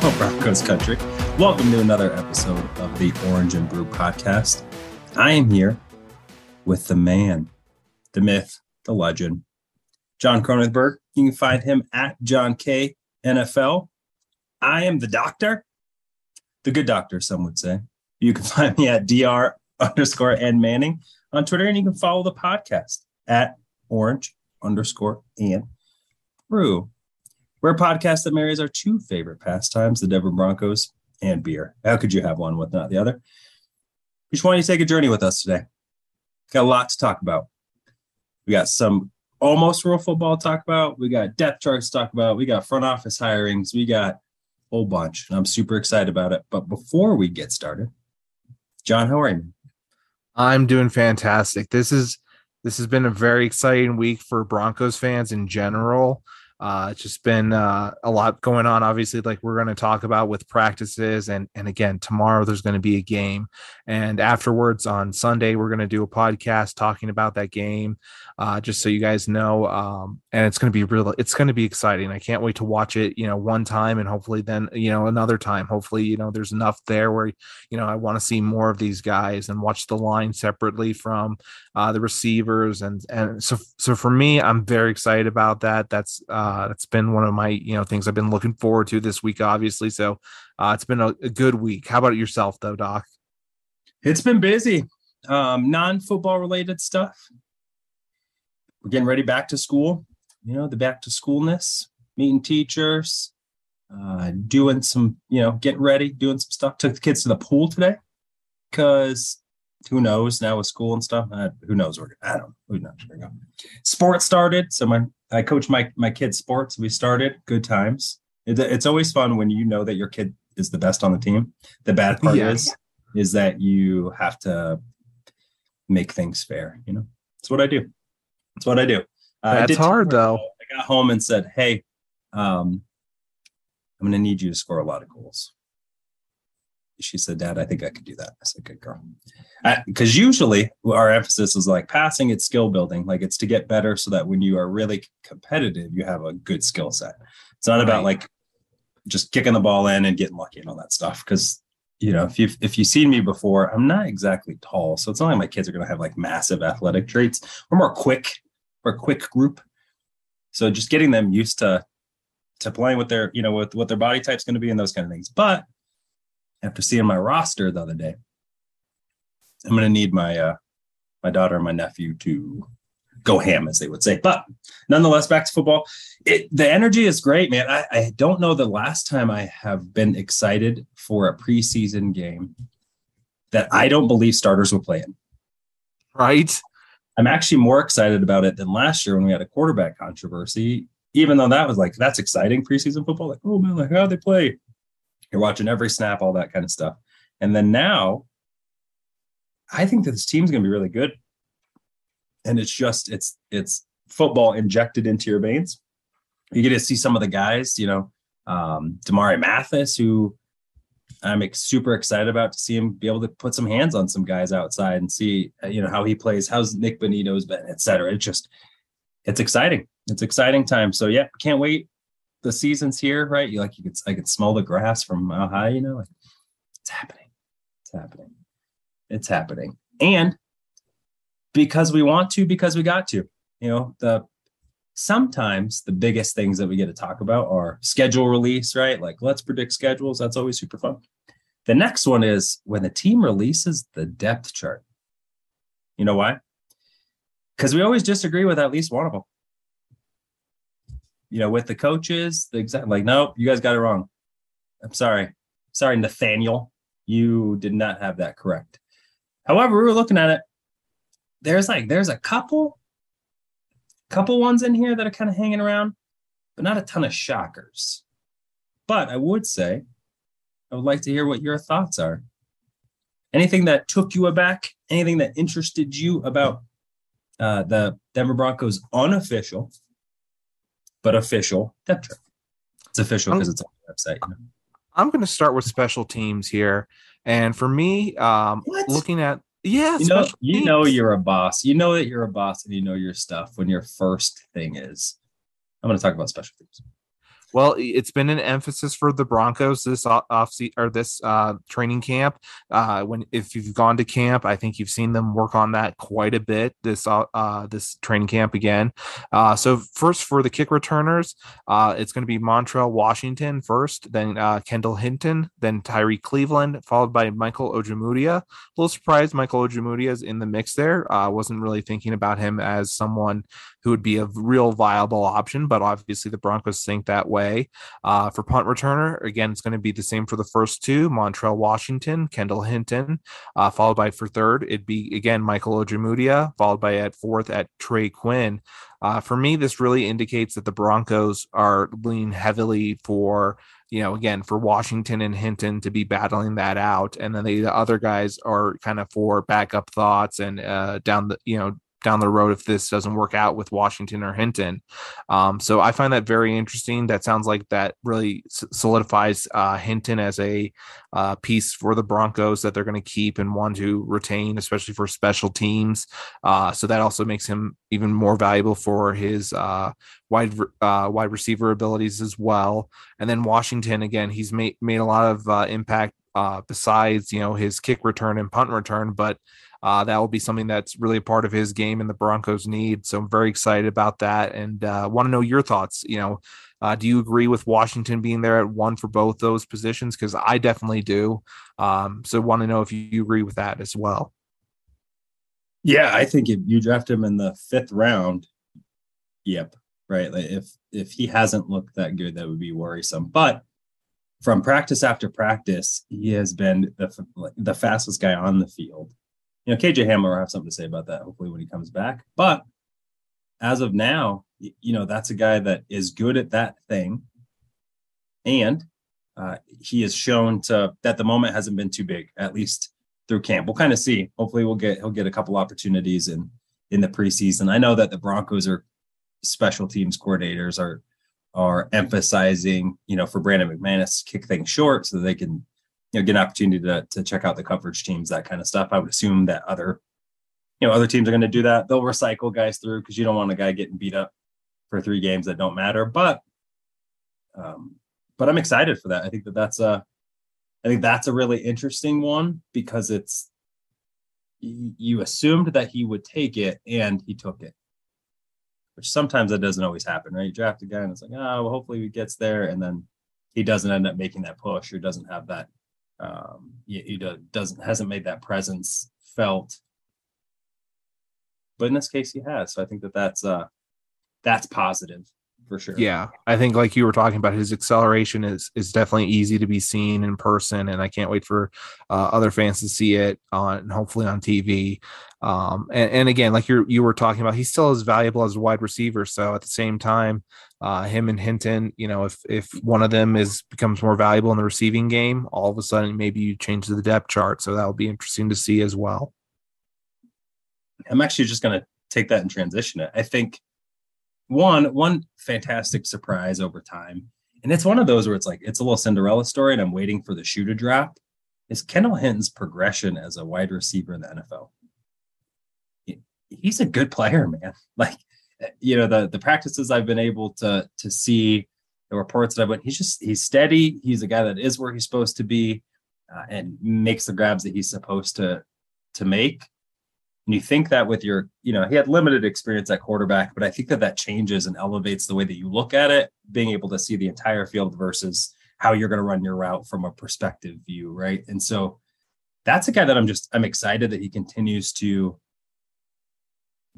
Hello, Broncos country. Welcome to another episode of the Orange and Brew podcast. I am here with the man, the myth, the legend, John Cronenberg. You can find him at John K NFL. I am the doctor, the good doctor, some would say. You can find me at dr underscore and Manning on Twitter, and you can follow the podcast at orange underscore and brew. We're a podcast that marries our two favorite pastimes, the Denver Broncos and beer. How could you have one with not the other? We just want you to take a journey with us today. Got a lot to talk about. We got some almost real football to talk about. We got depth charts to talk about. We got front office hirings. We got a whole bunch. And I'm super excited about it. But before we get started, John, how are you? I'm doing fantastic. This is this has been a very exciting week for Broncos fans in general. Uh, it's just been uh, a lot going on. Obviously, like we're going to talk about with practices, and and again tomorrow there's going to be a game, and afterwards on Sunday we're going to do a podcast talking about that game, uh, just so you guys know. Um, and it's going to be real. It's going to be exciting. I can't wait to watch it. You know, one time and hopefully then you know another time. Hopefully, you know there's enough there where you know I want to see more of these guys and watch the line separately from uh, the receivers, and and so so for me, I'm very excited about that. That's uh, that's been one of my you know things I've been looking forward to this week, obviously. So uh, it's been a, a, good week. How about yourself, though, Doc? It's been busy. Um, non-football related stuff. We're getting ready back to school. You know, the back to schoolness, meeting teachers, uh, doing some, you know, getting ready, doing some stuff. Took the kids to the pool today because who knows now with school and stuff. Uh, who knows? Where I don't. Who knows? Where go. Sports started, so my I coach my my kids sports. We started good times. It, it's always fun when you know that your kid is the best on the team. The bad part yeah. is is that you have to make things fair. You know, it's what I do. It's what I do. Uh, That's I hard though. I got home and said, "Hey, um, I'm going to need you to score a lot of goals." She said, Dad, I think I could do that. I said, Good girl. Because usually our emphasis is like passing, it's skill building, like it's to get better so that when you are really competitive, you have a good skill set. It's not right. about like just kicking the ball in and getting lucky and all that stuff. Because you know, if you've if you've seen me before, I'm not exactly tall, so it's not like my kids are going to have like massive athletic traits. We're more quick. We're a quick group, so just getting them used to to playing with their you know with what their body type's going to be and those kind of things. But after seeing my roster the other day, I'm going to need my uh, my daughter and my nephew to go ham, as they would say. But nonetheless, back to football. It, the energy is great, man. I, I don't know the last time I have been excited for a preseason game that I don't believe starters will play in. Right. I'm actually more excited about it than last year when we had a quarterback controversy. Even though that was like that's exciting preseason football, like oh man, like how they play. You're watching every snap, all that kind of stuff. And then now, I think that this team's going to be really good. And it's just it's it's football injected into your veins. You get to see some of the guys, you know, um, Damarri Mathis, who I'm super excited about to see him be able to put some hands on some guys outside and see, uh, you know, how he plays, how's Nik Bonitto's been, et cetera. It's just, it's exciting. It's exciting time. So yeah, can't wait the season's here, right? You like you could I could smell the grass from mile high, you know, like it's happening. It's happening. It's happening. And because we want to, because we got to, you know, the sometimes the biggest things that we get to talk about are schedule release, right? Like let's predict schedules. That's always super fun. The next one is when the team releases the depth chart. You know why? Because we always disagree with at least one of them you know, with the coaches, the exact like, nope, you guys got it wrong. I'm sorry. Sorry, Nathaniel, you did not have that correct. However, we were looking at it. There's like there's a couple, couple ones in here that are kind of hanging around, but not a ton of shockers. But I would say, I would like to hear what your thoughts are. Anything that took you aback? Anything that interested you about uh, the Denver Broncos unofficial, but official depth chart? It's official because it's on the website. You know? I'm going to start with special teams here, and for me, um, looking at yeah, You know, you know you're a boss. You know that you're a boss, and you know your stuff when your first thing is. I'm going to talk about special teams. Well, it's been an emphasis for the Broncos this off or this uh, training camp. Uh, when if you've gone to camp, I think you've seen them work on that quite a bit this uh, uh, this training camp again. Uh, so first for the kick returners, uh, it's going to be Montrell Washington first, then Kendall Hinton, then Tyree Cleveland, followed by Michael Ojemudia. A little surprised Michael Ojemudia is in the mix there. Wasn't really thinking about him as someone who would be a real viable option, but obviously the Broncos think that way. Uh, for punt returner, again, it's going to be the same for the first two Montrell Washington, Kendall Hinton, uh, followed by for third, it'd be again Michael Ojemudia, followed by at fourth at Trey Quinn. Uh, for me, this really indicates that the Broncos are leaning heavily for you know, again, for Washington and Hinton to be battling that out. And then the, the other guys are kind of for backup thoughts and uh, down the, you know, down the road if this doesn't work out with Washington or Hinton. Um, so I find that very interesting. That sounds like that really solidifies uh, Hinton as a uh, piece for the Broncos that they're going to keep and want to retain, especially for special teams. Uh, so that also makes him even more valuable for his uh, wide uh, wide receiver abilities as well. And then Washington again, he's made made a lot of uh, impact besides you know his kick return and punt return, but uh, that will be something that's really a part of his game and the Broncos need. So I'm very excited about that and uh, want to know your thoughts. You know, uh, do you agree with Washington being there at one for both those positions? Because I definitely do. Um, so want to know if you agree with that as well. Yeah, I think if you draft him in the fifth round, yep, right. Like if if he hasn't looked that good, that would be worrisome. But from practice after practice, he has been the the fastest guy on the field. You know, KJ Hamler will have something to say about that hopefully when he comes back. But as of now, you know, that's a guy that is good at that thing, and uh, he has shown to that the moment hasn't been too big, at least through camp. We'll kind of see. Hopefully, we'll get he'll get a couple opportunities in in the preseason. I know that the Broncos are special teams coordinators are are emphasizing, you know, for Brandon McManus, kick things short so they can, you know, get an opportunity to to check out the coverage teams, that kind of stuff. I would assume that other, you know, other teams are going to do that. They'll recycle guys through because you don't want a guy getting beat up for three games that don't matter. But, um, but I'm excited for that. I think that that's a, I think that's a really interesting one because it's you assumed that he would take it and he took it which sometimes that doesn't always happen, right? You draft a guy and it's like, oh, well, hopefully he gets there, and then he doesn't end up making that push or doesn't have that, um, he, he doesn't hasn't made that presence felt. But in this case, he has. So I think that that's uh, that's positive for sure. Yeah, I think like you were talking about, his acceleration is is definitely easy to be seen in person, and I can't wait for uh, other fans to see it on hopefully on TV. Um, and, and again, like you you were talking about, he's still as valuable as a wide receiver. So at the same time, uh, him and Hinton, you know, if if one of them is becomes more valuable in the receiving game, all of a sudden maybe you change the depth chart. So that will be interesting to see as well. I'm actually just going to take that and transition it. I think one one fantastic surprise over time, and it's one of those where it's like it's a little Cinderella story, and I'm waiting for the shoe to drop. Is Kendall Hinton's progression as a wide receiver in the NFL? He's a good player, man. Like you know the the practices I've been able to to see, the reports that I've been. He's just he's steady. He's a guy that is where he's supposed to be, uh, and makes the grabs that he's supposed to to make. And you think that with your, you know, he had limited experience at quarterback, but I think that that changes and elevates the way that you look at it, being able to see the entire field versus how you're going to run your route from a perspective view, right? And so that's a guy that I'm just I'm excited that he continues to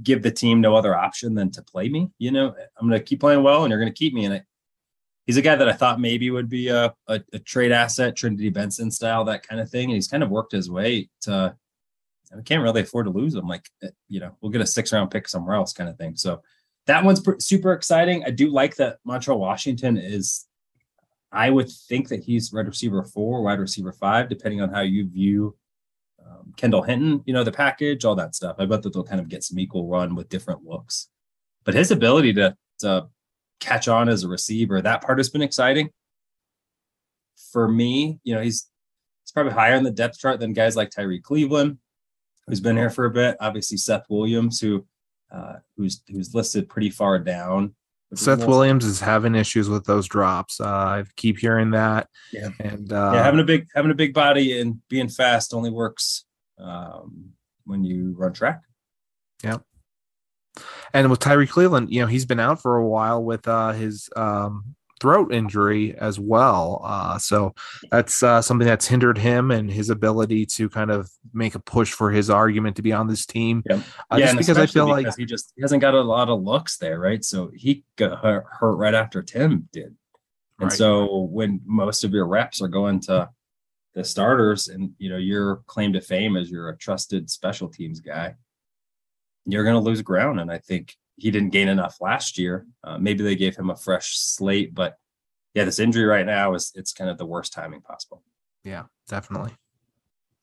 give the team no other option than to play me. You know, I'm going to keep playing well, and you're going to keep me in it. he's a guy that I thought maybe would be a, a, a trade asset, Trinity Benson style, that kind of thing. And he's kind of worked his way to, we can't really afford to lose them. Like, eh, you know, we'll get a six round pick somewhere else kind of thing. So that one's super exciting. I do like that Montrell Washington is, I would think that he's wide receiver four, wide receiver five, depending on how you view um, Kendall Hinton, you know, the package, all that stuff. I bet that they'll kind of get some equal run with different looks. But his ability to, to catch on as a receiver, that part has been exciting. For me, you know, he's he's probably higher in the depth chart than guys like Tyree Cleveland, who's been here for a bit. Obviously, Seth Williams, who uh, who's who's listed pretty far down. Seth Williams is having issues with those drops. Uh, I keep hearing that. Yeah, and uh, yeah, having a big having a big body and being fast only works um, when you run track. Yeah. And with Tyree Cleveland, you know, he's been out for a while with uh, his um, throat injury as well. Uh, so that's uh, something that's hindered him and his ability to kind of make a push for his argument to be on this team. Yeah, uh, yeah just because I feel because like he just he hasn't got a lot of looks there, right? So he got hurt, hurt right after Tim did, and Right. so when most of your reps are going to the starters, and you know your claim to fame is you're a trusted special teams guy, you're going to lose ground. And I think he didn't gain enough last year. Uh, maybe they gave him a fresh slate, but yeah, this injury right now is it's kind of the worst timing possible. yeah, definitely.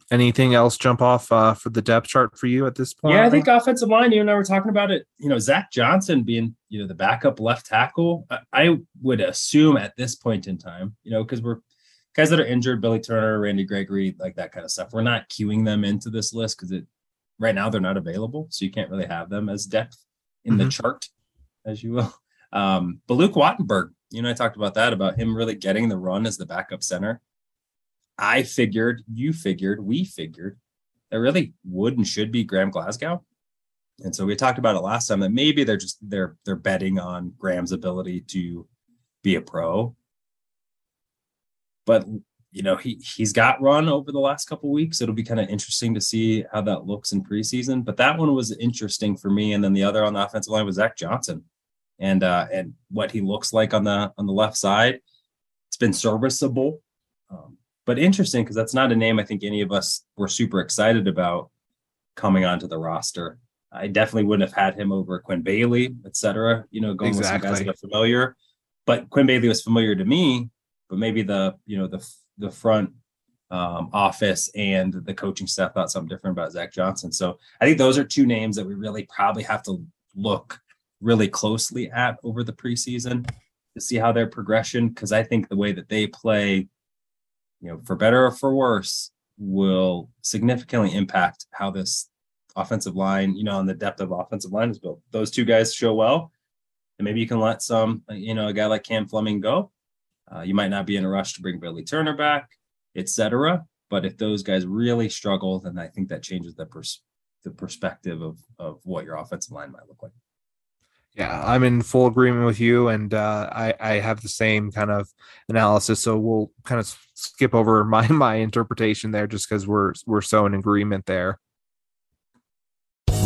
Anything else jump off uh, for the depth chart for you at this point? Yeah, I think offensive line. You and I were talking about it. You know, Zach Johnson being you know the backup left tackle. I, I would assume at this point in time, you know, because we're guys that are injured, Billy Turner, Randy Gregory, like that kind of stuff. We're not queuing them into this list because it right now they're not available, so you can't really have them as depth in the Mhm. chart, as you will. Um, but Luke Wattenberg, you know, I talked about that about him really getting the run as the backup center. I figured, you figured, we figured that really would and should be Graham Glasgow. And so we talked about it last time that maybe they're just they're they're betting on Graham's ability to be a pro. But you know, he he's got run over the last couple weeks. It'll be kind of interesting to see how that looks in preseason. But that one was interesting for me. And then the other on the offensive line was Zach Johnson and uh and what he looks like on the on the left side. It's been serviceable. Um, but interesting because that's not a name I think any of us were super excited about coming onto the roster. I definitely wouldn't have had him over Quinn Bailey, et cetera, you know, going with some guys that are familiar. But Quinn Bailey was familiar to me, but maybe the, you know, the the front um, office and the coaching staff thought something different about Zach Johnson. So I think those are two names that we really probably have to look really closely at over the preseason to see how their progression, because I think the way that they play, you know, for better or for worse, will significantly impact how this offensive line, you know, and the depth of offensive line is built. Those two guys show well, and maybe you can let some, you know, a guy like Cam Fleming go. Uh, you might not be in a rush to bring Billy Turner back, etc. But if those guys really struggle, then I think that changes the pers- the perspective of of what your offensive line might look like. Yeah, I'm in full agreement with you, and uh, I I have the same kind of analysis. So we'll kind of skip over my my interpretation there, just because we're we're so in agreement there.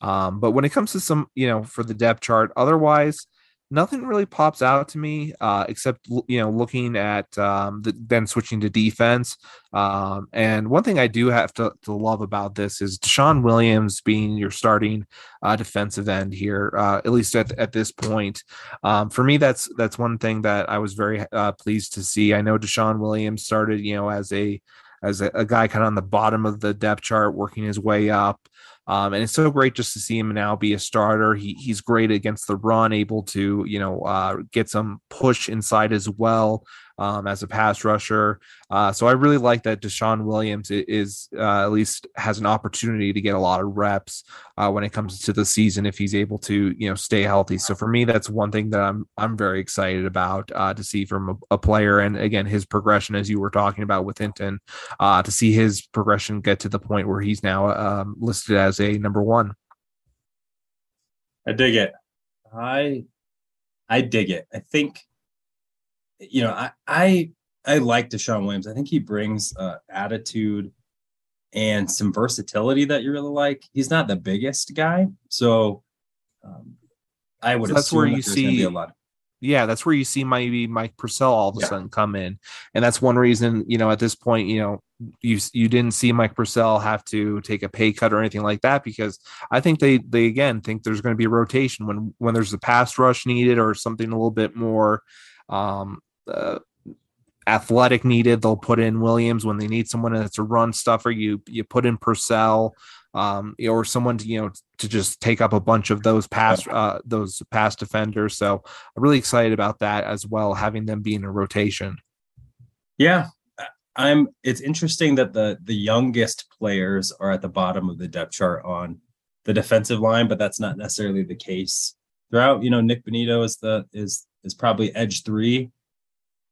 Um, but when it comes to some, you know, for the depth chart, otherwise, nothing really pops out to me uh, except you know looking at um, the, then switching to defense. Um, and one thing I do have to, to love about this is DeShawn Williams being your starting uh, defensive end here, uh, at least at, at this point. Um, for me, that's that's one thing that I was very uh, pleased to see. I know DeShawn Williams started, you know, as a as a, a guy kind of on the bottom of the depth chart, working his way up. Um, and it's so great just to see him now be a starter. He he's great against the run, able to you know uh, get some push inside as well. Um, as a pass rusher. Uh, so I really like that DeShawn Williams is uh, at least has an opportunity to get a lot of reps uh, when it comes to the season if he's able to you know stay healthy. So for me, that's one thing that I'm I'm very excited about uh, to see from a, a, player, and again his progression as you were talking about with Hinton, uh, to see his progression get to the point where he's now um, listed as a number one. I dig it. I I dig it. I think you know, I I I like DeShawn Williams. I think he brings uh, attitude and some versatility that you really like. He's not the biggest guy, so um, I would. So that's where you see a lot. Yeah, that's where you see maybe Mike Purcell all of a yeah. sudden come in, and that's one reason. You know, at this point, you know, you you didn't see Mike Purcell have to take a pay cut or anything like that because I think they they again think there's going to be a rotation when when there's a pass rush needed or something a little bit more um, uh, athletic needed. They'll put in Williams when they need someone that's a run stuffer. You you put in Purcell, um, or someone to you know to just take up a bunch of those pass uh, those pass defenders. So I'm really excited about that as well, having them be in a rotation. Yeah, I'm. It's interesting that the the youngest players are at the bottom of the depth chart on the defensive line, but that's not necessarily the case throughout. You know, Nik Bonitto is the is is probably edge three,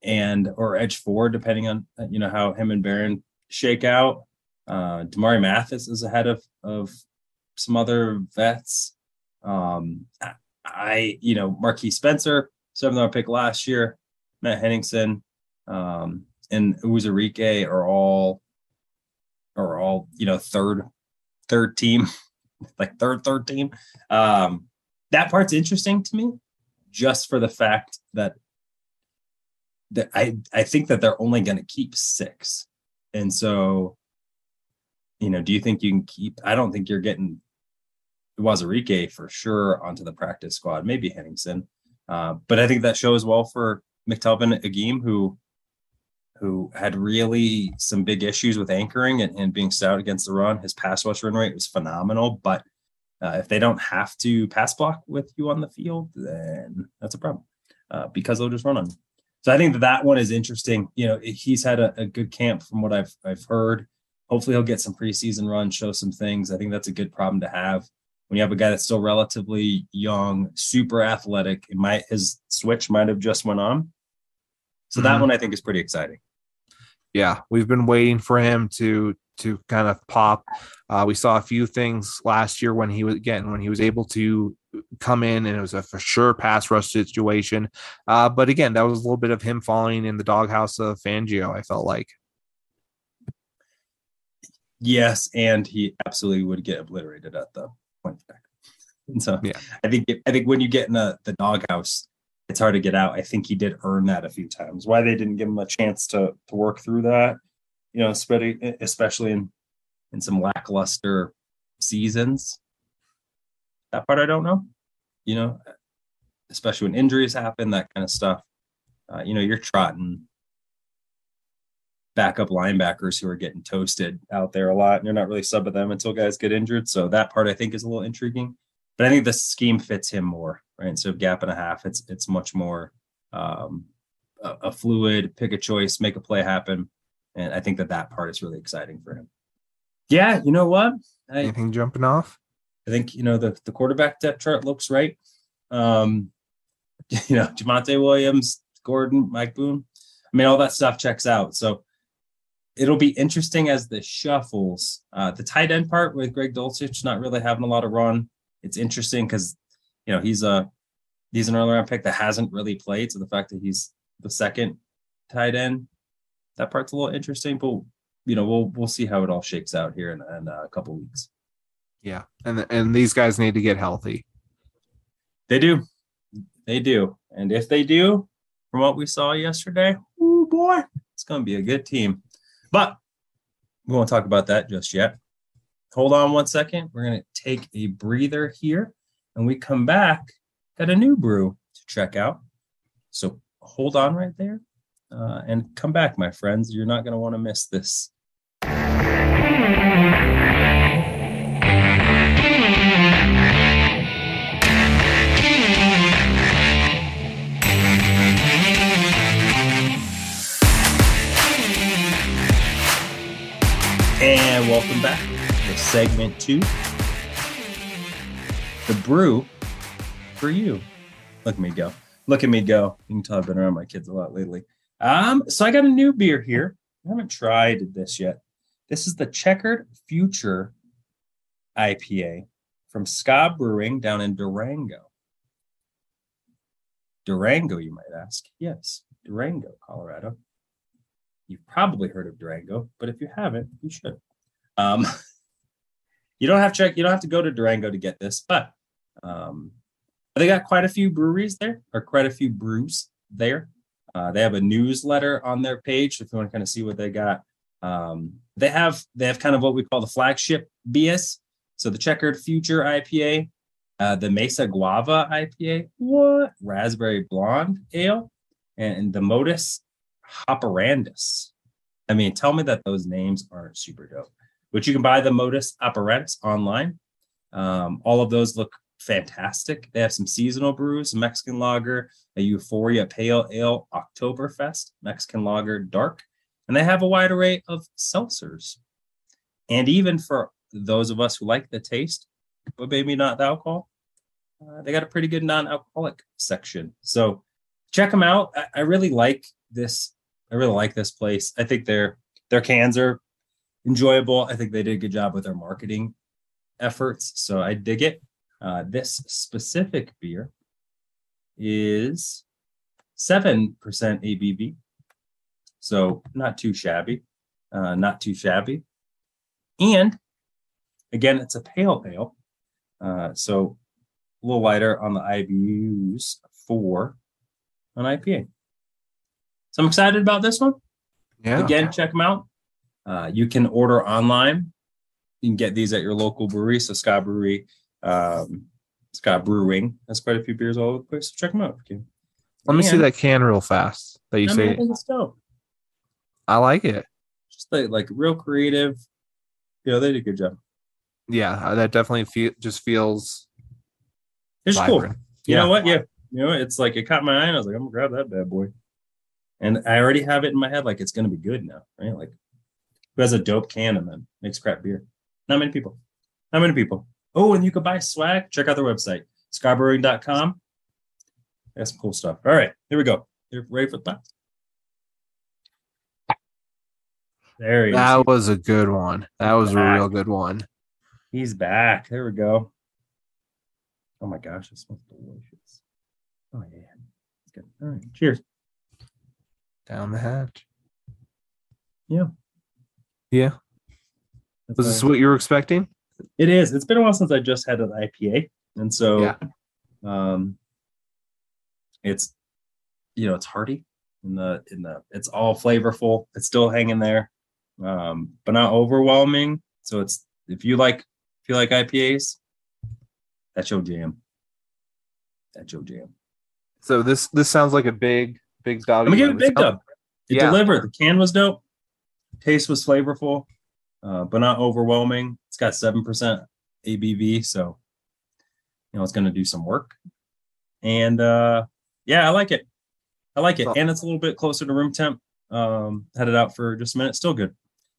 and or edge four, depending on you know how him and Baron shake out. Uh, Damarri Mathis is ahead of of some other vets. Um, I you know Marquiss Spencer, seventh round pick last year, Matt Henningsen, um, and Uwazurike are all are all you know third third team, like third third team. Um, that part's interesting to me, just for the fact that I I think that they're only going to keep six, and so you know, do you think you can keep? I don't think you're getting Wazirike for sure onto the practice squad. Maybe Henningsen, uh, but I think that shows well for McTelvin Agim, who who had really some big issues with anchoring and, and being stout against the run. His pass rush run rate was phenomenal, but uh, if they don't have to pass block with you on the field, then that's a problem uh, because they'll just run on. You. So I think that that one is interesting. You know, he's had a, a, good camp from what I've I've heard. Hopefully, he'll get some preseason run, show some things. I think that's a good problem to have when you have a guy that's still relatively young, super athletic. It might his switch might have just went on. So mm-hmm. that one I think is pretty exciting. Yeah, we've been waiting for him to to kind of pop. Uh, we saw a few things last year when he was again when he was able to come in and it was a for sure pass rush situation. Uh, but again, that was a little bit of him falling in the doghouse of Fangio. I felt like. Yes, and he absolutely would get obliterated at the point back. And so, yeah, I think I think when you get in the the doghouse, it's hard to get out. I think he did earn that a few times. Why they didn't give him a chance to to work through that, you know, especially especially in in some lackluster seasons. That part I don't know. You know, especially when injuries happen, that kind of stuff. Uh, you know, you're trotting backup linebackers who are getting toasted out there a lot, and you're not really sub subbing them until guys get injured. So that part I think is a little intriguing. But I think the scheme fits him more right? So gap and a half, it's it's much more um, a, a fluid, pick a choice, make a play happen, and I think that that part is really exciting for him. Yeah, you know what? I, Anything jumping off? I think you know the the quarterback depth chart looks right. Um, you know, Javonte Williams, Gordon, Mike Boone. I mean, all that stuff checks out. So it'll be interesting as the shuffles. Uh, the tight end part with Greg Dulcich not really having a lot of run. It's interesting because you know, he's a he's an early round pick that hasn't really played. So the fact that he's the second tight end, that part's a little interesting. But you know, we'll we'll see how it all shakes out here in, in a couple weeks. Yeah, and and these guys need to get healthy. They do, they do, and if they do, from what we saw yesterday, oh boy, it's going to be a good team. But we won't talk about that just yet. Hold on one second. We're going to take a breather here and we come back, got a new brew to check out. So hold on right there uh, and come back, my friends. You're not going to want to miss this. And welcome back to segment two. The brew for you. Look at me go. Look at me go. You can tell I've been around my kids a lot lately. Um, so I got a new beer here. I haven't tried this yet. This is the Checkered Future IPA from Ska Brewing down in Durango. Durango, you might ask. Yes, Durango, Colorado. You've probably heard of Durango, but if you haven't, you should. Um, you don't have to check. You don't have to go to Durango to get this, but um, they got quite a few breweries there, or quite a few brews there. Uh, they have a newsletter on their page if you want to kind of see what they got. Um, they have they have kind of what we call the flagship BS. So the Checkered Future IPA, uh, the Mesa Guava IPA, what Raspberry Blonde Ale, and, and the Modus Operandus. I mean, tell me that those names aren't super dope. But you can buy the Modus Operandus online. Um, all of those look fantastic. They have some seasonal brews, Mexican lager, a Euphoria Pale Ale, Oktoberfest, Mexican lager, dark, and they have a wide array of seltzers. And even for those of us who like the taste, but maybe not the alcohol, uh, they got a pretty good non-alcoholic section. So check them out. I, I really like this. I really like this place. I think their their cans are enjoyable. I think they did a good job with their marketing efforts. So I dig it. Uh, this specific beer is 7% ABV. So not too shabby. Uh, not too shabby. And again, it's a pale ale. Uh, so a little lighter on the IBUs for an IPA. So I'm excited about this one. Yeah. Again, check them out. Uh, you can order online. You can get these at your local brewery. So Ska Brewery, um, Ska Brewing has quite a few beers all over the place. So check them out. if you can. Let me see that can real fast that you I say. mean, I think it's dope. I like it. Just like, like real creative. You know, they did a good job. Yeah, uh, that definitely feel just feels It's cool. vibrant. You Yeah. know what? Yeah. You know, it's like it caught my eye and I was like, I'm gonna grab that bad boy. And I already have it in my head, like it's gonna be good now, right? Like who has a dope can and then makes crap beer? Not many people. Not many people. Oh, and you could buy swag. Check out their website, skabrewing.com. That's some cool stuff. All right, here we go. You're ready for the box? There he is. That was a good one. That was a real good one. He's back. There we go. Oh my gosh, it smells delicious. Oh yeah. It's good. All right. Cheers. Down the hatch. Yeah. Yeah. That's Was this all right. what you were expecting? It is. It's been a while since I just had an IPA. And so Yeah. um it's you know, it's hearty in the in the it's all flavorful. It's still hanging there. Um, but not overwhelming. So it's if you like if you like IPAs, that's your jam. That's your jam. So this this sounds like a big big dog. I'm gonna give it a big dub. It Yeah. delivered. The can was dope. Taste was flavorful, uh, but not overwhelming. It's got seven percent ABV, so you know it's gonna do some work. And uh, yeah, I like it. I like it, and it's a little bit closer to room temp. Um, had it out for just a minute, still good.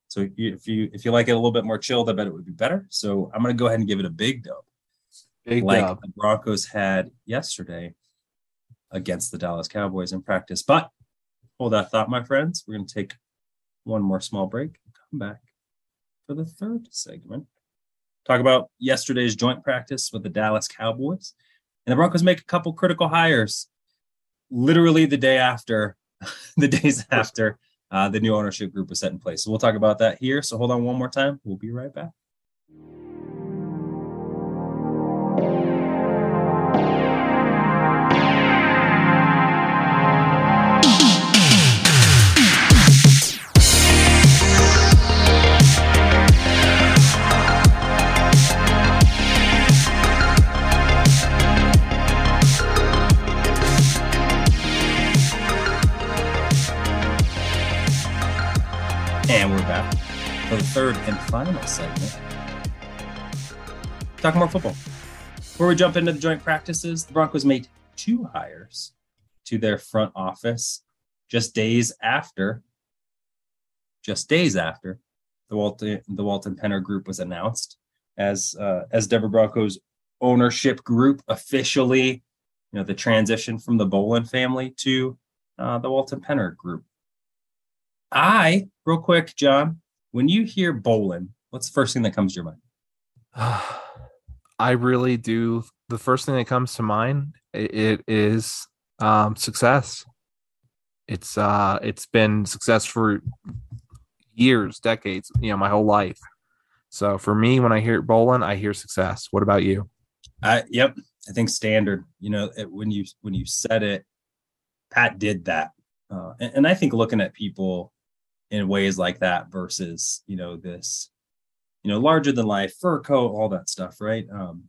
So if you, if you if you like it a little bit more chilled, I bet it would be better. So I'm gonna go ahead and give it a big dub Big like dub. the Broncos had yesterday against the Dallas Cowboys in practice. But hold that thought, my friends. We're going to take one more small break and come back for the third segment. Talk about yesterday's joint practice with the Dallas Cowboys. And the Broncos make a couple critical hires literally the day after, the days after uh, the new ownership group was set in place. So we'll talk about that here. So hold on one more time. We'll be right back. Final segment. Talk more football. Before we jump into the joint practices, the Broncos made two hires to their front office just days after, just days after the Walton the Walton Penner Group was announced as uh, as Denver Broncos ownership group officially. You know the transition from the Bowlen family to uh, the Walton Penner Group. I real quick, John, when you hear Bowlen, what's the first thing that comes to your mind? I really do. The first thing that comes to mind it, is um, success. It's uh, it's been success for years, decades, you know, my whole life. So for me, when I hear Bowlen, I hear success. What about you? I yep, I think standard. You know, it, when you when you said it, Pat did that, uh, and, and I think looking at people in ways like that versus you know this, you know, larger than life fur coat, all that stuff, right? Um,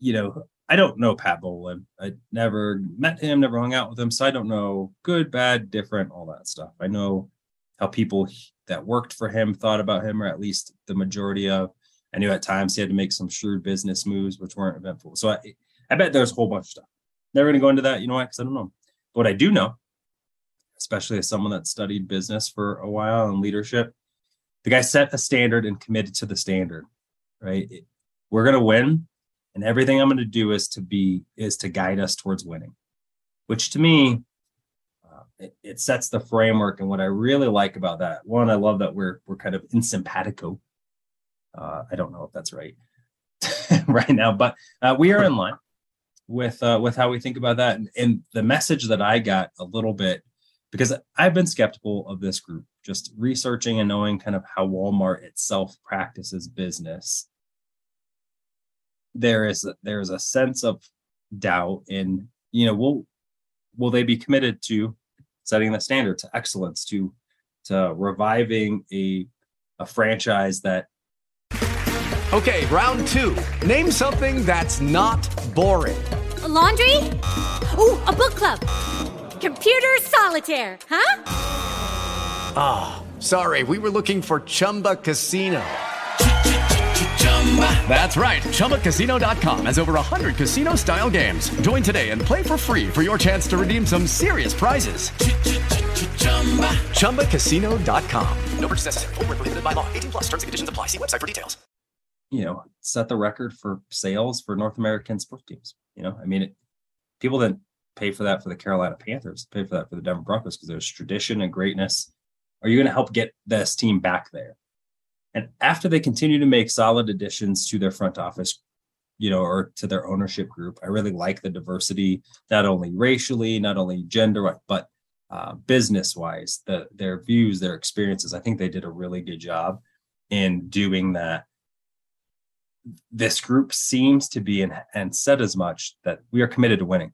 you know, I don't know Pat Bowlen. I never met him, never hung out with him, so I don't know good, bad, different, all that stuff. I know how people that worked for him thought about him, or at least the majority of. I knew at times he had to make some shrewd business moves, which weren't eventful. So I, I bet there's a whole bunch of stuff. Never going to go into that, you know why? Because I don't know. But what I do know, especially as someone that studied business for a while and leadership, the guy set a standard and committed to the standard. Right? We're going to win, and everything I'm going to do is to be is to guide us towards winning. Which to me it, it, sets the framework. And what I really like about that, one, I love that we're we're kind of in simpatico. Uh, I don't know if that's right right now, but uh, we are in line with uh, with how we think about that. And, and the message that I got a little bit because I've been skeptical of this group, just researching and knowing kind of how Walmart itself practices business. There is a, there is a sense of doubt in you know will will they be committed to setting the standard to excellence to to reviving a a franchise that okay round two. Name something that's not boring. A laundry? Ooh a book club computer solitaire huh ah oh, sorry we were looking for chumba casino that's right. ChumbaCasino.com has over 100 casino style games. Join today and play for free for your chance to redeem some serious prizes. ChumbaCasino.com. No purchase necessary. Full prohibited by law. 18 plus terms and conditions apply. See website for details. You know, set the record for sales for North American sports teams. You know, I mean, it, people didn't pay for that for the Carolina Panthers, pay for that for the Denver Broncos because there's tradition and greatness. Are you going to help get this team back there? And after they continue to make solid additions to their front office, you know, or to their ownership group, I really like the diversity, not only racially, not only gender, but uh, business wise, the, their views, their experiences. I think they did a really good job in doing that. This group seems to be and, and said as much that we are committed to winning.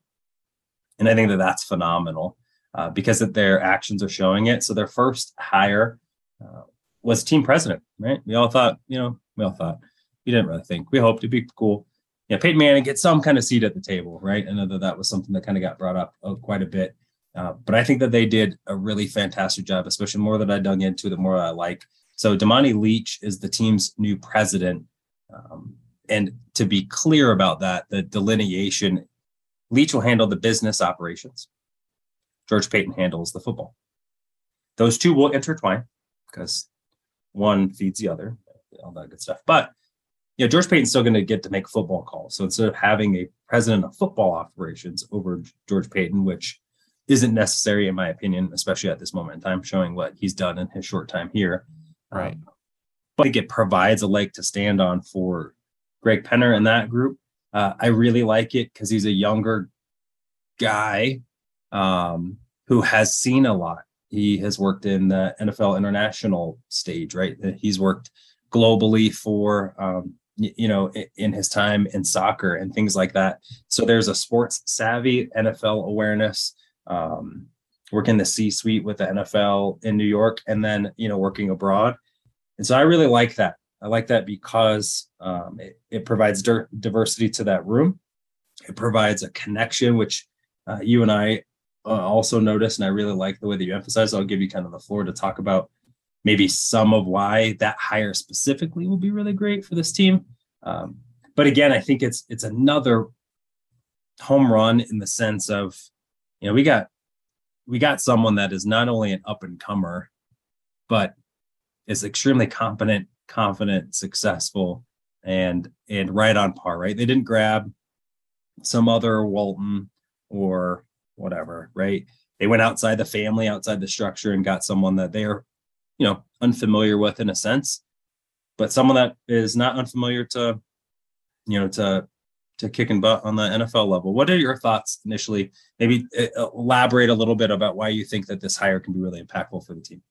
And I think that that's phenomenal uh, because that their actions are showing it. So their first hire uh, was team president, right? We all thought, you know, we all thought, we didn't really think, we hoped it'd be cool. Yeah, Peyton Manning get some kind of seat at the table, right? I know that that was something that kind of got brought up uh, quite a bit. Uh, but I think that they did a really fantastic job, especially more that I dug into, the more I like. So Damani Leach is the team's new president. Um, and to be clear about that, the delineation, Leach will handle the business operations. George Paton handles the football. Those two will intertwine because one feeds the other, all that good stuff. But yeah, George Paton's still going to get to make football calls. So instead of having a president of football operations over George Paton, which isn't necessary in my opinion, especially at this moment in time, showing what he's done in his short time here. Right. Um, but I think it provides a leg to stand on for Greg Penner and that group. Uh, I really like it because he's a younger guy um, who has seen a lot he has worked in the NFL international stage, right? He's worked globally for, um, you know, in his time in soccer and things like that. So there's a sports savvy NFL awareness, um, working the C suite with the NFL in New York and then, you know, working abroad. And so I really like that. I like that because um, it, it, provides dir- diversity to that room. It provides a connection, which uh, you and I uh, also noticed, and I really like the way that you emphasize. I'll give you kind of the floor to talk about maybe some of why that hire specifically will be really great for this team. Um, but again, I think it's it's another home run in the sense of, you know, we got we got someone that is not only an up and comer, but is extremely competent, confident, successful, and and right on par. Right? They didn't grab some other Walton or whatever. Right? They went outside the family, outside the structure, and got someone that they are, you know, unfamiliar with in a sense, but someone that is not unfamiliar to, you know, to to kicking butt on the NFL level. What are your thoughts initially? Maybe uh, elaborate a little bit about why you think that this hire can be really impactful for the team.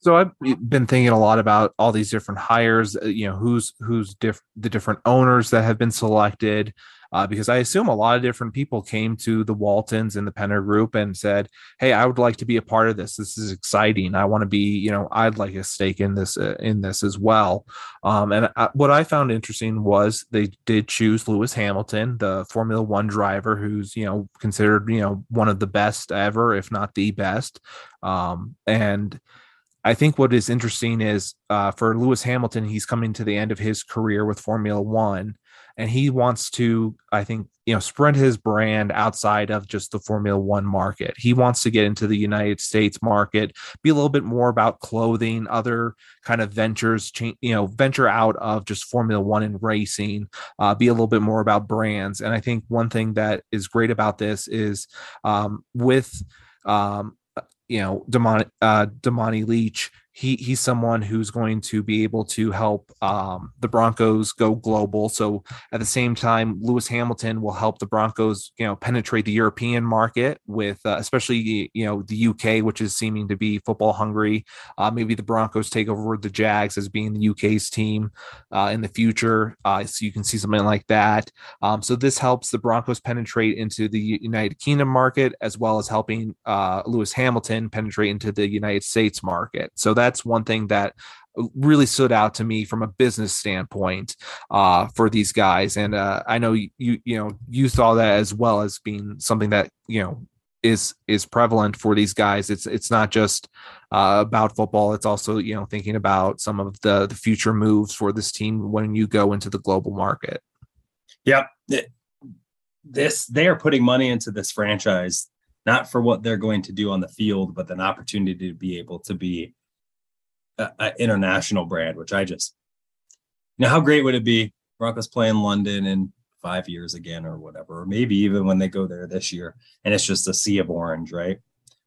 So I've been thinking a lot about all these different hires. Uh, you know, who's who's diff- the different owners that have been selected, uh, because I assume a lot of different people came to the Waltons and the Penner Group and said, "Hey, I would like to be a part of this. This is exciting. I want to be, you know, I'd like a stake in this uh, in this as well." Um, and I, what I found interesting was they did choose Lewis Hamilton, the Formula One driver, who's you know considered you know one of the best ever, if not the best, um, and. I think what is interesting is uh, for Lewis Hamilton, he's coming to the end of his career with Formula One and he wants to i think you know spread his brand outside of just the formula one market. He wants to get into the united states market be a little bit more about clothing other kind of ventures you know venture out of just formula one and racing uh, be a little bit more about brands. And i think one thing that is great about this is um, with um, you know Damani, uh, Damani Leach he he's someone who's going to be able to help um, the Broncos go global. So at the same time, Lewis Hamilton will help the Broncos, you know, penetrate the European market with, uh, especially you know the UK, which is seeming to be football hungry. Uh, maybe the Broncos take over the Jags as being the UK's team uh, in the future. Uh, so you can see something like that. Um, so this helps the Broncos penetrate into the United Kingdom market as well as helping uh, Lewis Hamilton penetrate into the United States market. So that that's one thing that really stood out to me from a business standpoint uh, for these guys. And uh, I know you you know you saw that as well as being something that you know is is prevalent for these guys. It's it's not just uh, about football. It's also you know thinking about some of the the future moves for this team when you go into the global market. Yep. This they are putting money into this franchise not for what they're going to do on the field, but an opportunity to be able to be an international brand, which I just, you know, how great would it be? Broncos play in London in five years again, or whatever, or maybe even when they go there this year, and it's just a sea of orange, right?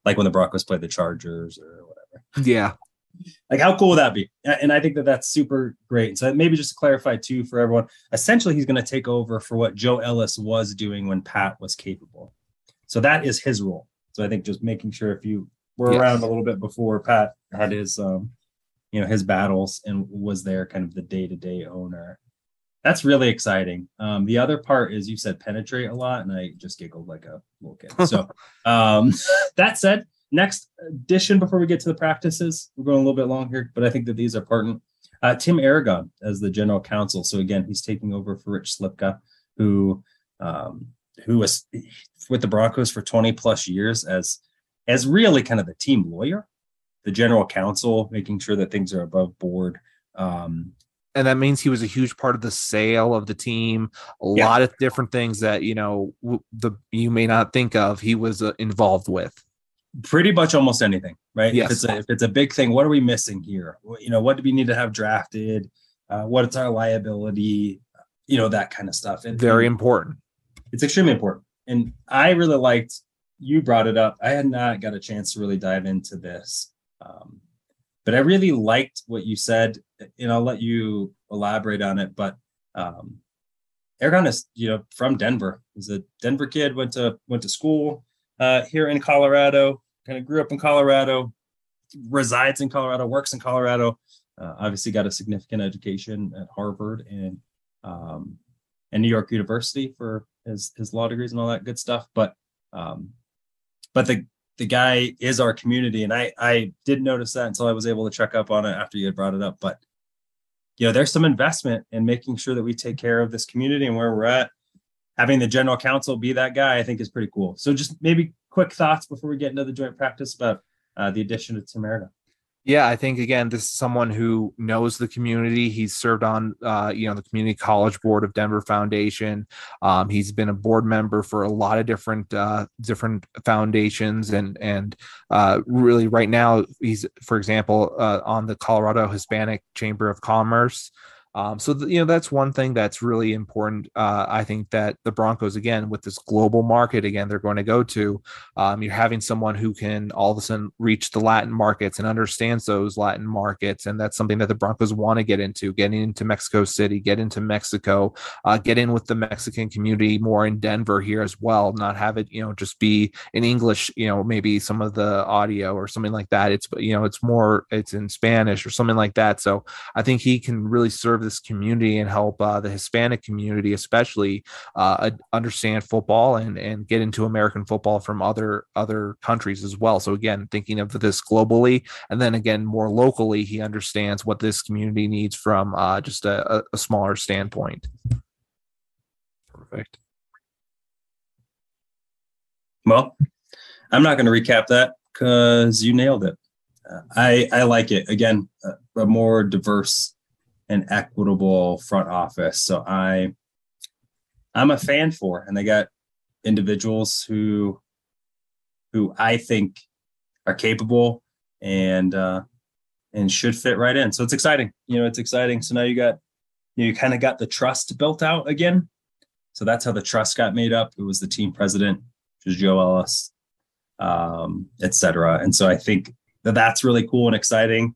Like when the Broncos play the Chargers or whatever. Yeah. Like how cool would that be? And I think that that's super great. So maybe just to clarify too for everyone, essentially he's going to take over for what Joe Ellis was doing when Pat was capable. So that is his role. So I think just making sure if you were yes. around a little bit before Pat had his um, you know his battles and was there kind of the day-to-day owner. That's really exciting. Um, the other part is you said penetrate a lot and i just giggled like a little kid. So um, that said next addition before we get to the practices we're going a little bit long here but i think that these are important. Uh, tim aragon as the general counsel. So again he's taking over for rich slivka who um, who was with the broncos for 20 plus years as as really kind of the team lawyer the general counsel, making sure that things are above board. Um, and that means he was a huge part of the sale of the team. A yeah. lot of different things that you know the you may not think of. He was uh, involved with pretty much almost anything, right? Yes. If it's, a, if it's a big thing, what are we missing here? You know, what do we need to have drafted? Uh, what's our liability? You know, that kind of stuff. And, Very important. It's extremely important. And I really liked you brought it up. I had not got a chance to really dive into this um, but I really liked what you said, and I'll let you elaborate on it. But um, Aragon is, you know, from Denver. He's a Denver kid. went to went to school uh, here in Colorado. Kind of grew up in Colorado, resides in Colorado, works in Colorado. Uh, obviously, got a significant education at Harvard and um, and New York University for his his law degrees and all that good stuff. But um, but the the guy is our community. And I, I didn't notice that until I was able to check up on it after you had brought it up. But, you know, there's some investment in making sure that we take care of this community and where we're at. Having the general counsel be that guy, I think is pretty cool. So just maybe quick thoughts before we get into the joint practice about uh, the addition of Aragon. Yeah, I think again, this is someone who knows the community. He's served on, uh, you know, the community college board of Denver Foundation. Um, he's been a board member for a lot of different uh, different foundations, and and uh, really right now he's, for example, uh, on the Colorado Hispanic Chamber of Commerce. Um, so th- you know that's one thing that's really important. Uh, I think that the Broncos again with this global market again they're going to go to. Um, you're having someone who can all of a sudden reach the Latin markets and understands those Latin markets, and that's something that the Broncos want to get into. Getting into Mexico City, get into Mexico, uh, get in with the Mexican community more in Denver here as well. Not have it you know just be in English. You know maybe some of the audio or something like that. It's you know it's more it's in Spanish or something like that. So I think he can really serve this community and help uh, the Hispanic community, especially, uh, understand football and and get into American football from other other countries as well. So again, thinking of this globally, and then again more locally, he understands what this community needs from uh, just a, a smaller standpoint. Perfect. Well, I'm not going to recap that because you nailed it. Uh, I I like it again. a more diverse an equitable front office. So I I'm a fan for, and they got individuals who who I think are capable and uh, and should fit right in. So it's exciting. You know, it's exciting. So now you got you, kind of got the trust built out again. So that's how the trust got made up. It was the team president, which is Joe Ellis, um, et cetera. And so I think that that's really cool and exciting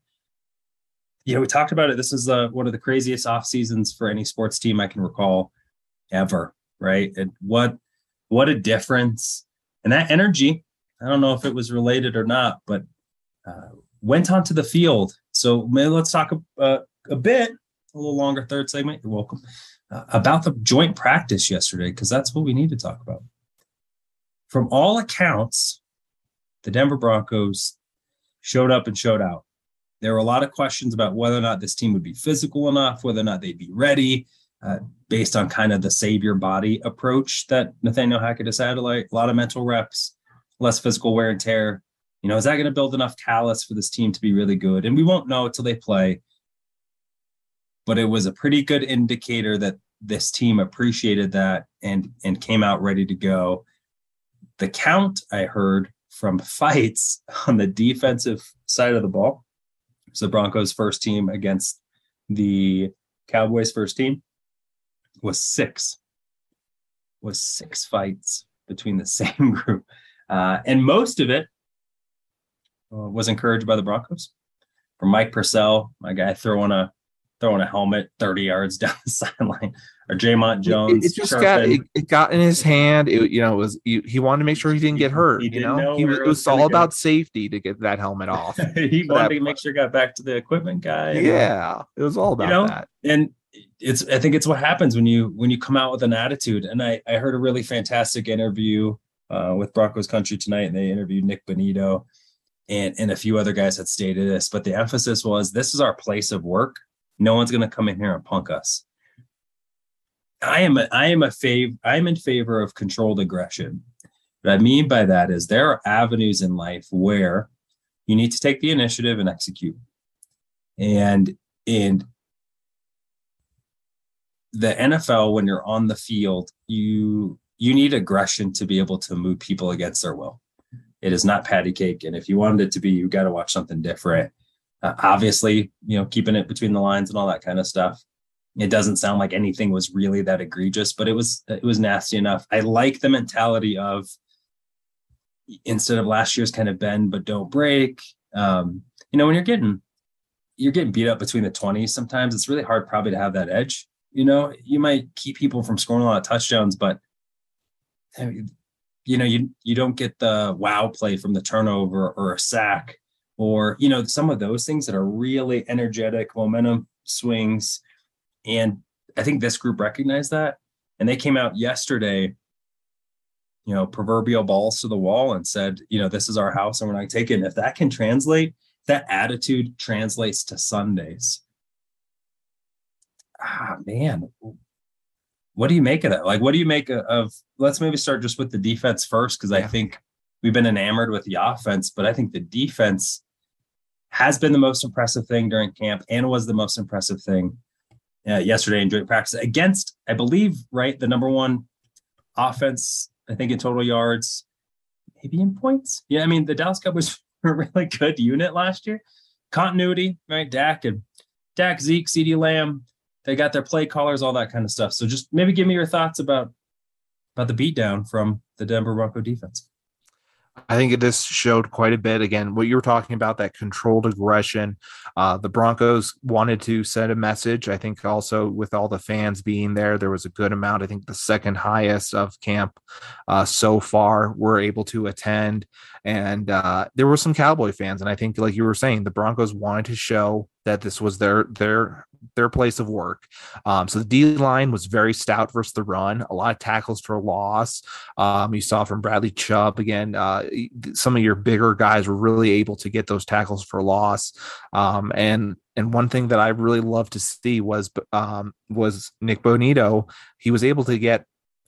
know, we talked about it. This is uh, one of the craziest off seasons for any sports team I can recall ever. Right? And what what a difference! And that energy. I don't know if it was related or not, but uh, went onto the field. So maybe let's talk a, uh, a bit, a little longer third segment. You're welcome. Uh, about the joint practice yesterday, because that's what we need to talk about. From all accounts, the Denver Broncos showed up and showed out there were a lot of questions about whether or not this team would be physical enough, whether or not they'd be ready, uh, based on kind of the save your body approach that Nathaniel Hackett has had. Like a lot of mental reps, less physical wear and tear. You know, is that going to build enough callus for this team to be really good? And we won't know until they play. But it was a pretty good indicator that this team appreciated that and and came out ready to go. The count I heard from fights on the defensive side of the ball the Broncos first team against the Cowboys first team was six was six fights between the same group. Uh, and most of it uh, was encouraged by the Broncos. From Mike Purcell my guy throwing a throwing a helmet 30 yards down the sideline or Dre'Mont Jones. It, it just got it, it, got in his hand. It, you know, it was he, he, wanted to make sure he didn't get hurt. He, you know, know he, it was, all about safety to get that helmet off. he wanted to make sure got back to the equipment guy. Yeah, it was all about you know? that. And it's I think it's what happens when you when you come out with an attitude. And I I heard a really fantastic interview uh, with Broncos Country tonight, and they interviewed Nik Bonitto. And, and a few other guys had stated this, but the emphasis was this is our place of work. No one's going to come in here and punk us I am a, I am a fav I am in favor of controlled aggression. What I mean by that is there are avenues in life where you need to take the initiative and execute. And and the NFL, when you're on the field, you you need aggression to be able to move people against their will. It is not patty cake, and if you wanted it to be, you got to watch something different. Uh, obviously, you know, keeping it between the lines and all that kind of stuff. It doesn't sound like anything was really that egregious, but it was it was nasty enough. I like the mentality of instead of last year's kind of bend but don't break. Um, you know, when you're getting you're getting beat up between the 20s, sometimes it's really hard probably to have that edge. You know, you might keep people from scoring a lot of touchdowns, but you know, you you don't get the wow play from the turnover or a sack or you know some of those things that are really energetic momentum swings and I think this group recognized that. And they came out yesterday, you know, proverbial balls to the wall and said, you know, this is our house and we're not taking. If that can translate, that attitude translates to Sundays. Ah, man. What do you make of that? Like, what do you make of? Let's maybe start just with the defense first, because. I think we've been enamored with the offense, but I think the defense has been the most impressive thing during camp and was the most impressive thing uh, yesterday in joint practice against, I believe, right, the number one offense, I think in total yards, maybe in points. Yeah, I mean, the Dallas Cowboys were a really good unit last year. Continuity, right? Dak and Dak, Zeke, CeeDee Lamb, they got their play callers, all that kind of stuff. So just maybe give me your thoughts about about the beatdown from the Denver Bronco defense. I think it just showed quite a bit. Again, what you were talking about, that controlled aggression. Uh, the Broncos wanted to send a message. I think also with all the fans being there, there was a good amount. I think the second highest of camp uh, so far were able to attend. And uh, there were some Cowboy fans. And I think, like you were saying, the Broncos wanted to show that this was their their their place of work. Um, so the D line was very stout versus the run, a lot of tackles for loss. Um, you saw from Bradley Chubb again, uh, some of your bigger guys were really able to get those tackles for loss. Um, and and one thing that I really loved to see was um, was Nik Bonitto. He was able to get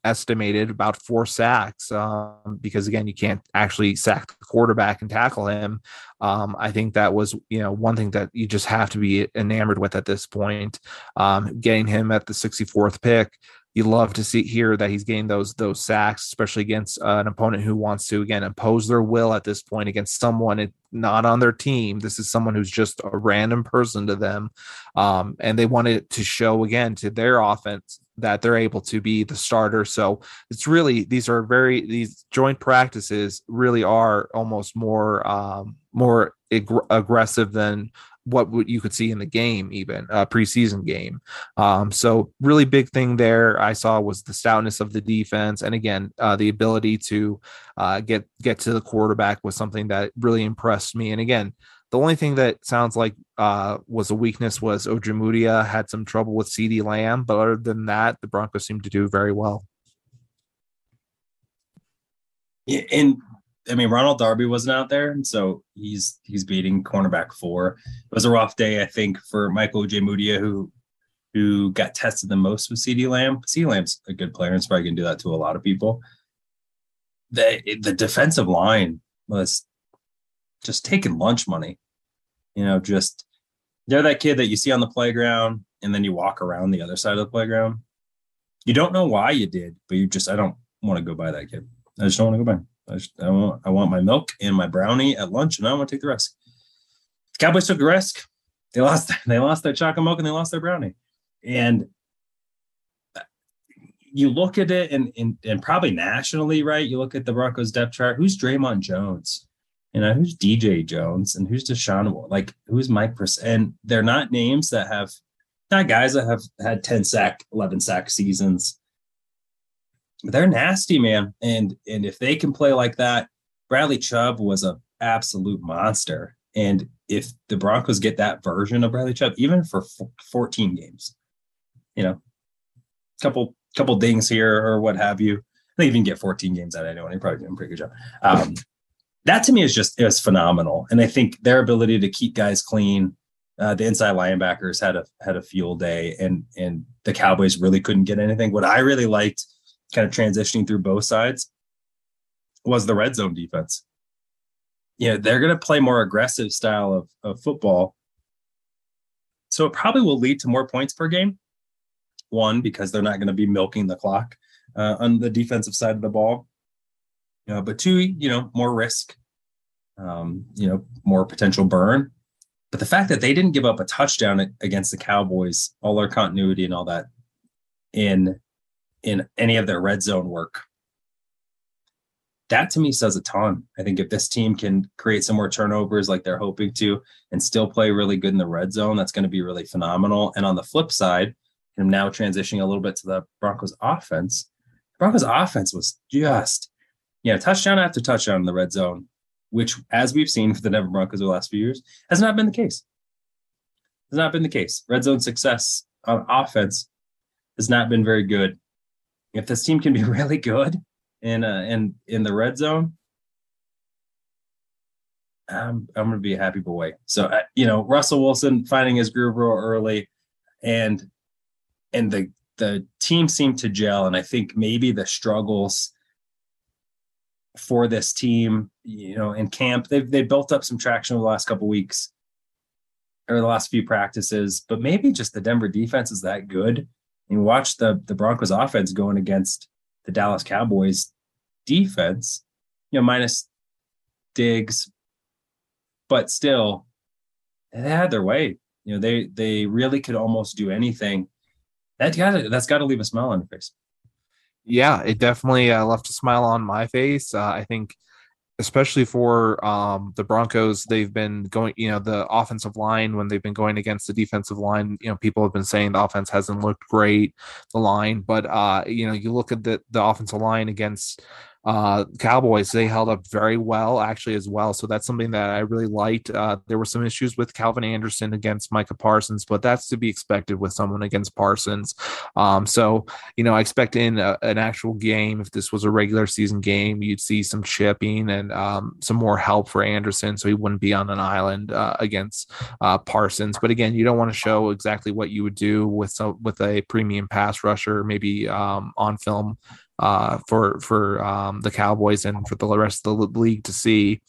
estimated about four sacks um, because again you can't actually sack the quarterback and tackle him. Um, i think that was you know one thing that you just have to be enamored with at this point. Um, getting him at the 64th pick you love to see here that he's getting those those sacks, especially against uh, an opponent who wants to again impose their will at this point against someone not on their team. This is someone who's just a random person to them, um, and they wanted to show again to their offense that they're able to be the starter. So it's really these are very these joint practices really are almost more um, more ag- aggressive than what you could see in the game, even a preseason game. Um, so really big thing there I saw was the stoutness of the defense, and again uh, the ability to uh, get get to the quarterback was something that really impressed me. And again, the only thing that sounds like uh, was a weakness was Ojemudia had some trouble with CeeDee Lamb, but other than that, the Broncos seemed to do very well. Yeah, and I mean, Ronald Darby wasn't out there, and so he's he's beating cornerback four. It was a rough day, I think, for Michael Ojemudia, who who got tested the most with CeeDee Lamb. CeeDee Lamb's a good player, and probably can do that to a lot of people. The the defensive line was just taking lunch money. You know, just they're that kid that you see on the playground, and then you walk around the other side of the playground. You don't know why you did, but you just I don't want to go by that kid. I just don't want to go by. I, just, I want I want my milk and my brownie at lunch, and I want to take the risk. The Cowboys took the risk. They lost. They lost their chocolate milk and they lost their brownie. And uh, you look at it, and, and and probably nationally, right? You look at the Broncos depth chart. Who's Dre'Mont Jones? You know, who's DJ Jones and who's DeShawn? Like, who's Mike? And they're not names that have not guys that have had 10 sack, 11 sack seasons they're nasty, man. And and if they can play like that, Bradley Chubb was a absolute monster. And if the Broncos get that version of Bradley Chubb, even for 14 games, you know, couple couple dings here or what have you, they even get 14 games out of anyone. He probably doing a pretty good job. Um, that to me is just is phenomenal. And I think their ability to keep guys clean. Uh, the inside linebackers had a had a fuel day, and and the Cowboys really couldn't get anything. What I really liked kind of transitioning through both sides was the red zone defense. You know, they're going to play more aggressive style of, of football. So it probably will lead to more points per game. One, because they're not going to be milking the clock uh, on the defensive side of the ball. Uh, but two, you know, more risk, um, you know, more potential burn. But the fact that they didn't give up a touchdown against the Cowboys, all their continuity and all that in in any of their red zone work. That to me says a ton. I think if this team can create some more turnovers like they're hoping to and still play really good in the red zone, that's going to be really phenomenal. And on the flip side, I'm now transitioning a little bit to the Broncos offense. Broncos offense was just, you know, touchdown after touchdown in the red zone, which, as we've seen for the Denver Broncos the last few years, has not been the case. Has not been the case. Red zone success on offense has not been very good if this team can be really good in uh, in in the red zone, I'm I'm gonna be a happy boy. So uh, you know, Russell Wilson finding his groove real early, and and the the team seemed to gel, and I think maybe the struggles for this team, you know, in camp, they've they built up some traction over the last couple weeks. or the last few practices, but maybe just the Denver defense is that good. And watch the the Broncos offense going against the Dallas Cowboys defense, you know, minus Diggs, but still, they had their way. You know, they they really could almost do anything. That got that's got to leave a smile on your face. Yeah, it definitely uh, left a smile on my face. Uh, I think especially for um, the Broncos, they've been going, you know, the offensive line when they've been going against the defensive line, you know, people have been saying the offense hasn't looked great, the line, but uh, you know, you look at the the offensive line against uh, Cowboys, they held up very well, actually, as well. So that's something that I really liked. Uh, there were some issues with Calvin Anderson against Micah Parsons, but that's to be expected with someone against Parsons. Um, so, you know, I expect in a, an actual game, if this was a regular season game, you'd see some chipping and um, some more help for Anderson so he wouldn't be on an island uh, against uh, Parsons. But again, you don't want to show exactly what you would do with some, with a premium pass rusher, maybe um, on film uh, for for um, the Cowboys and for the rest of the league to see.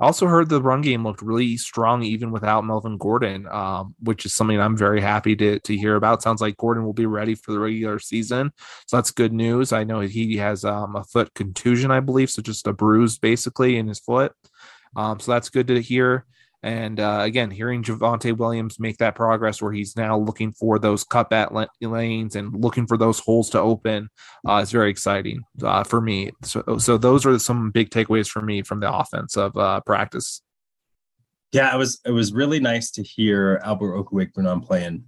I also heard the run game looked really strong even without Melvin Gordon, um, which is something I'm very happy to to hear about. Sounds like Gordon will be ready for the regular season, so that's good news. I know he has um, a foot contusion, I believe, so just a bruise basically in his foot. Um, so that's good to hear. And uh, again, hearing Javonte Williams make that progress where he's now looking for those cutback lanes and looking for those holes to open uh, is very exciting uh, for me. So, so those are some big takeaways for me from the offense of uh, practice. Yeah, it was it was really nice to hear Albert Okwuegbunam playing.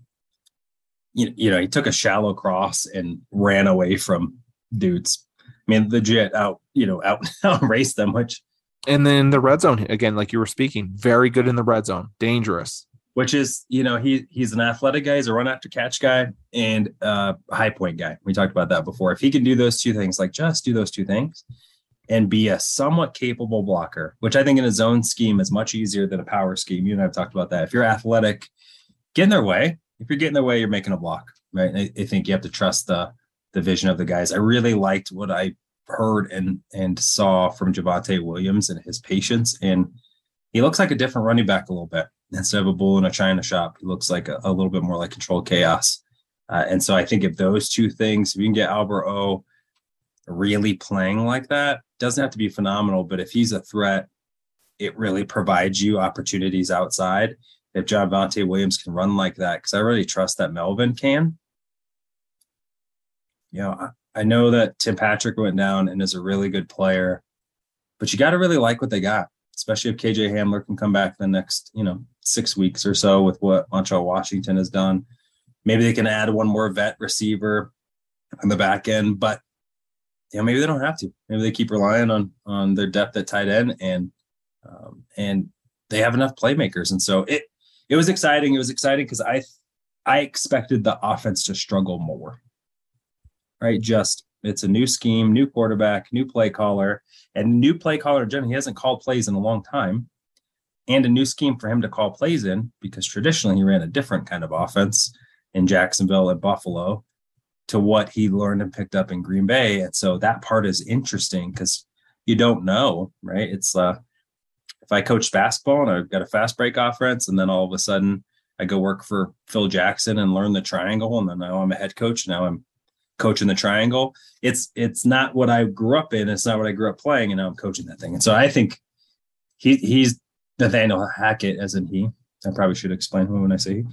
You, you know, he took a shallow cross and ran away from dudes. I mean, legit out, you know, out, out raced them, which and then the red zone again, like you were speaking, very good in the red zone, dangerous. Which is, you know, he he's an athletic guy, he's a run after catch guy, and a high point guy. We talked about that before. If he can do those two things, like just do those two things, and be a somewhat capable blocker, which I think in a zone scheme is much easier than a power scheme. You and I have talked about that. If you're athletic, get in their way. If you're getting their way, you're making a block, right? I, I think you have to trust the the vision of the guys. I really liked what I heard and and saw from Javonte Williams and his patience. And he looks like a different running back a little bit. Instead of a bull in a china shop, he looks like a, a little bit more like controlled chaos. Uh, and so I think if those two things, if you can get Albert O really playing like that, doesn't have to be phenomenal, but if he's a threat, it really provides you opportunities outside. If Javonte Williams can run like that, because I really trust that Melvin can. You know, I know that Tim Patrick went down and is a really good player, but you got to really like what they got, especially if KJ Hamler can come back the next, you know, six weeks or so with what Montrell Washington has done. Maybe they can add one more vet receiver on the back end, but you know, maybe they don't have to. Maybe they keep relying on on their depth at tight end and um, and they have enough playmakers. And so it it was exciting. It was exciting because I I expected the offense to struggle more right? Just it's a new scheme, new quarterback, new play caller, and new play caller in. He hasn't called plays in a long time, and a new scheme for him to call plays in because traditionally he ran a different kind of offense in Jacksonville and Buffalo to what he learned and picked up in Green Bay. And so that part is interesting because you don't know, right? It's uh if I coach basketball and I've got a fast break offense, and then all of a sudden I go work for Phil Jackson and learn the triangle, and then now I'm a head coach. Now I'm coaching the triangle. It's it's not what I grew up in. It's not what I grew up playing, and now I'm coaching that thing. And so I think he he's Nathaniel Hackett, as in he. I probably should explain who when I say he.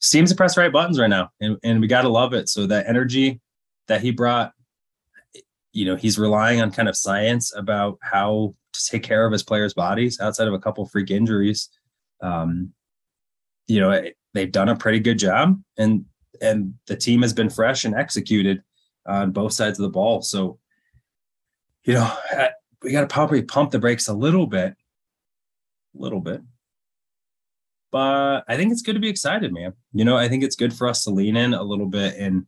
Seems to press the right buttons right now, and and we gotta love it. So that energy that he brought, you know, he's relying on kind of science about how to take care of his players' bodies outside of a couple freak injuries. Um, you know, they've done a pretty good job, and and the team has been fresh and executed on both sides of the ball. So, you know, we got to probably pump the brakes a little bit, a little bit. But I think it's good to be excited, man. You know, I think it's good for us to lean in a little bit and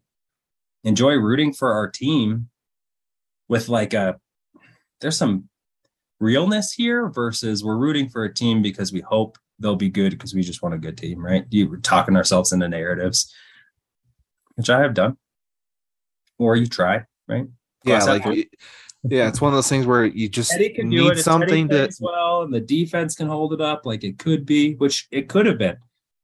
enjoy rooting for our team with like a there's some realness here versus we're rooting for a team because we hope they'll be good because we just want a good team, right? You are talking ourselves into narratives which I have done, or you try, right? yeah, like Yeah, it's one of those things where you just Eddie can do need it. Something to. well, and the defense can hold it up like it could be, which it could have been.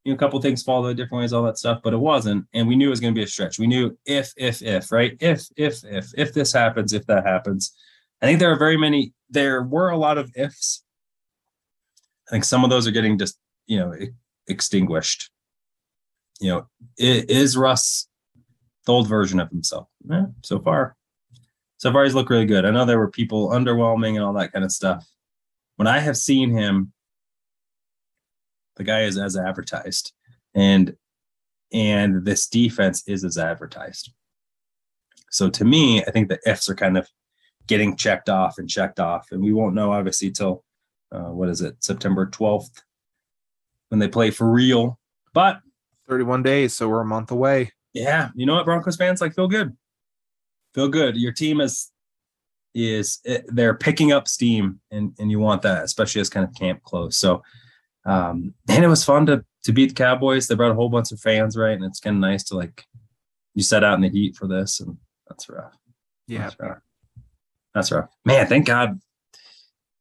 You know, a couple things fall the different ways, all that stuff, but it wasn't. And we knew it was going to be a stretch. We knew if, if, if, right? If, if, if, if this happens, if that happens. I think there are very many. There were a lot of ifs. I think some of those are getting just you know extinguished. You know, is Russ the old version of himself? Eh, so far, so far he's looked really good. I know there were people underwhelming and all that kind of stuff. When I have seen him, the guy is as advertised, and and this defense is as advertised. So to me, I think the ifs are kind of getting checked off and checked off, and we won't know obviously till uh, what is it September twelfth when they play for real. But 31 days, so we're a month away. Yeah, you know what, Broncos fans like feel good, feel good. Your team is is eh, they're picking up steam, and and you want that, especially as kind of camp close. So, um, and it was fun to to beat the Cowboys. They brought a whole bunch of fans, right? And it's kind of nice to like you set out in the heat for this, and that's rough. Yeah. That's rough. That's rough. Man, thank God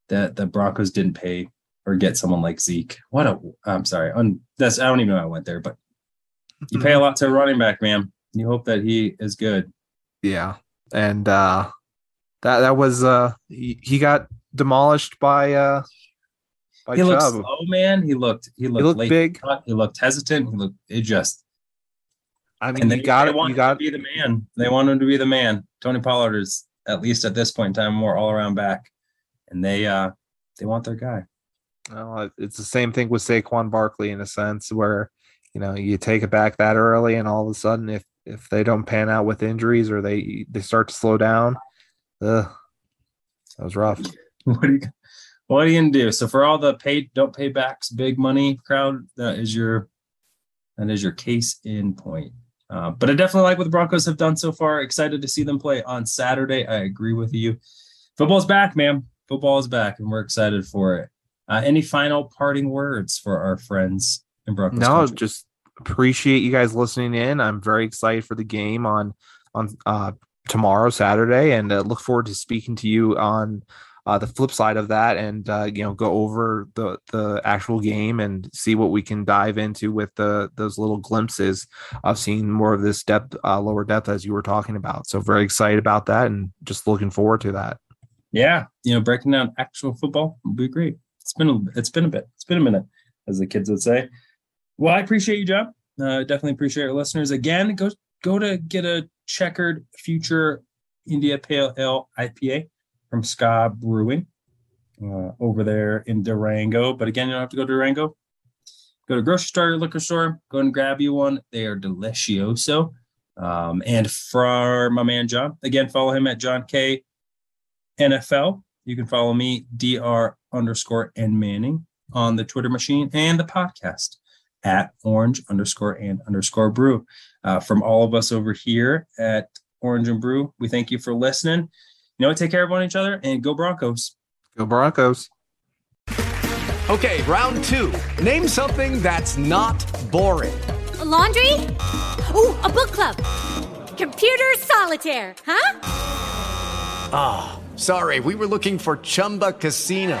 that the Broncos didn't pay or get someone like Zeke. What a I'm sorry. Un, that's I don't even know how I went there, but you pay a lot to a running back, man. You hope that he is good. Yeah. And uh that that was uh he, he got demolished by uh by he looked slow, man. He looked he looked, looked late big. cut. He looked hesitant. He looked it just I mean and you they, got they it want you got to be the man. They want him to be the man. Tony Pollard is at least at this point in time more all around back. And they uh they want their guy. well, it's the same thing with Saquon Barkley in a sense where you know you take it back that early and all of a sudden if if they don't pan out with injuries or they they start to slow down, ugh, that was rough. what are you what are you gonna do? So for all the paid don't pay backs big money crowd, that is your that is your case in point. Uh, but I definitely like what the Broncos have done so far. Excited to see them play on Saturday. I agree with you. Football's back, man. Football is back, and we're excited for it. Uh, any final parting words for our friends in Broncos? no country? just appreciate you guys listening in i'm very excited for the game on on uh tomorrow saturday and uh, look forward to speaking to you on uh the flip side of that and uh you know go over the the actual game and see what we can dive into with the those little glimpses of seeing more of this depth uh lower depth as you were talking about so very excited about that and just looking forward to that yeah, you know, breaking down actual football would be great. It's been a, it's been a bit, it's been a minute, as the kids would say. Well, I appreciate you, John. Uh, definitely appreciate our listeners. Again, go go to get a checkered future India Pale Ale IPA from Ska Brewing uh, over there in Durango. But again, you don't have to go to Durango. Go to grocery store, or liquor store, go and grab you one. They are delicioso. Um, and for my man John, again, follow him at John K NFL. You can follow me, dr underscore n Manning, on the Twitter machine and the podcast at orange underscore and underscore brew. Uh, from all of us over here at Orange and Brew, we thank you for listening. You know, take care of one each other and go Broncos. go broncos Okay, round two. Name something that's not boring. A laundry? Ooh, a book club. Computer solitaire, huh? Ah, sorry, we were looking for Chumba Casino.